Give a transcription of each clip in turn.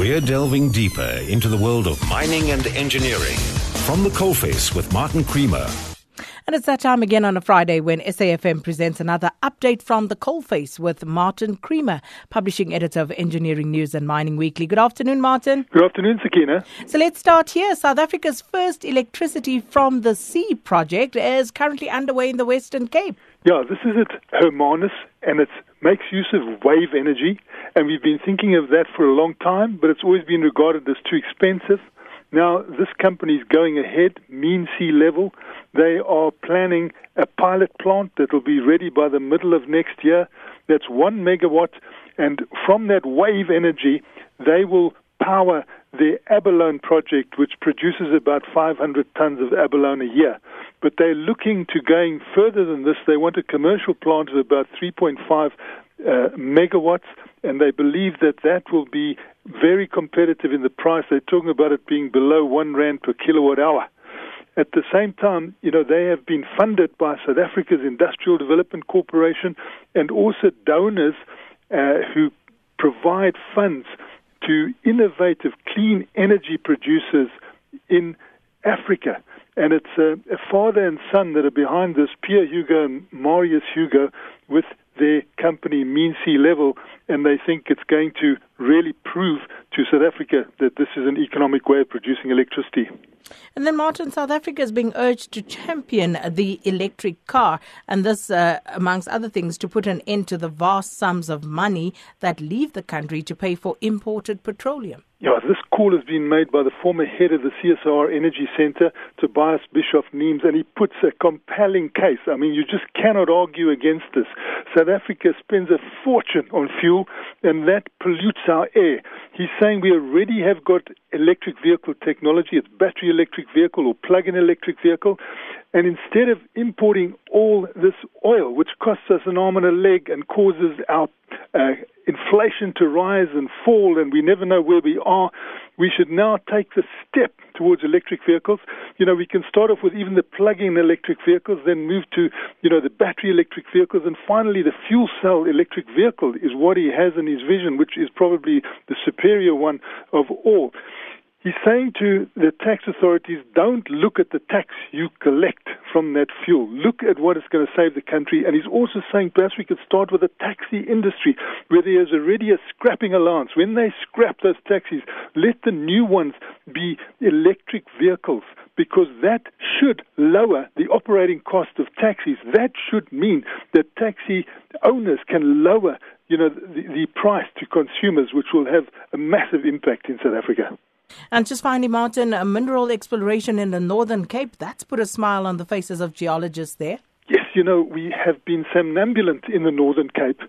We're delving deeper into the world of mining and engineering. From the coalface with Martin Creamer. And it's that time again on a Friday when SAFM presents another update from the coalface with Martin Creamer, publishing editor of Engineering News and Mining Weekly. Good afternoon, Martin. Good afternoon, Sakina. So let's start here. South Africa's first electricity from the sea project is currently underway in the Western Cape. Yeah, this is at Hermanus, and it makes use of wave energy. And we've been thinking of that for a long time, but it's always been regarded as too expensive. Now, this company is going ahead, mean sea level. They are planning a pilot plant that will be ready by the middle of next year. That's one megawatt, and from that wave energy, they will power the abalone project, which produces about 500 tons of abalone a year. But they're looking to going further than this. They want a commercial plant of about 3.5 uh, megawatts, and they believe that that will be very competitive in the price. They're talking about it being below one rand per kilowatt hour. At the same time, you know, they have been funded by South Africa's Industrial Development Corporation and also donors uh, who provide funds to innovative clean energy producers in Africa. And it's a, a, father and son that are behind this, Pierre Hugo and Marius Hugo, with their company Mean Sea Level, and they think it's going to really prove to South Africa that this is an economic way of producing electricity. And then, Martin, South Africa is being urged to champion the electric car, and this, uh, amongst other things, to put an end to the vast sums of money that leave the country to pay for imported petroleum. Yeah, this call has been made by the former head of the CSIR Energy Center, Tobias Bischof-Niemz, and he puts a compelling case. I mean, you just cannot argue against this. South Africa spends a fortune on fuel, and that pollutes our air. He's saying we already have got electric vehicle technology, it's battery electric vehicle or plug in electric vehicle. And instead of importing all this oil, which costs us an arm and a leg and causes our uh, inflation to rise and fall, and we never know where we are, we should now take the step towards electric vehicles. You know, we can start off with even the plug-in electric vehicles, then move to, you know, the battery electric vehicles, and finally the fuel cell electric vehicle is what he has in his vision, which is probably the superior one of all. He's saying to the tax authorities, don't look at the tax you collect from that fuel. Look at what is going to save the country. And he's also saying perhaps we could start with the taxi industry where there is already a scrapping allowance. When they scrap those taxis, let the new ones be electric vehicles because that should lower the operating cost of taxis. That should mean that taxi owners can lower you know, the, the price to consumers, which will have a massive impact in South Africa. And just finally, Martin, mineral exploration in the Northern Cape, that's put a smile on the faces of geologists there. Yes, you know, we have been somnambulant in the Northern Cape,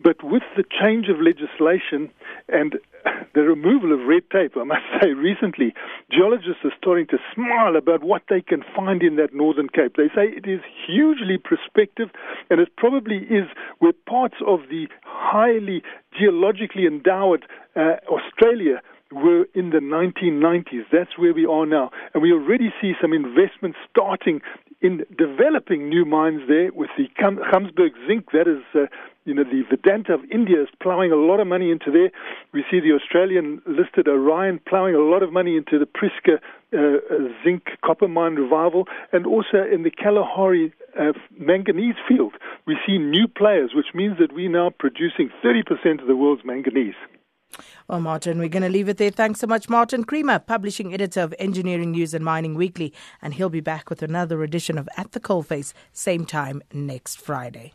but with the change of legislation and the removal of red tape, I must say, recently, geologists are starting to smile about what they can find in that Northern Cape. They say it is hugely prospective, and it probably is where parts of the highly geologically endowed uh, Australia were in the 1990s. That's where we are now. And we already see some investment starting in developing new mines there with the Gamsberg zinc. That is, uh, you know, the Vedanta of India is plowing a lot of money into there. We see the Australian listed Orion plowing a lot of money into the Prieska uh, uh, zinc copper mine revival, and also in the Kalahari uh, manganese field. We see new players, which means that we're now producing 30% of the world's manganese. Well, Martin, we're going to leave it there. Thanks so much, Martin Creamer, publishing editor of Engineering News and Mining Weekly. And he'll be back with another edition of At the Coalface, same time next Friday.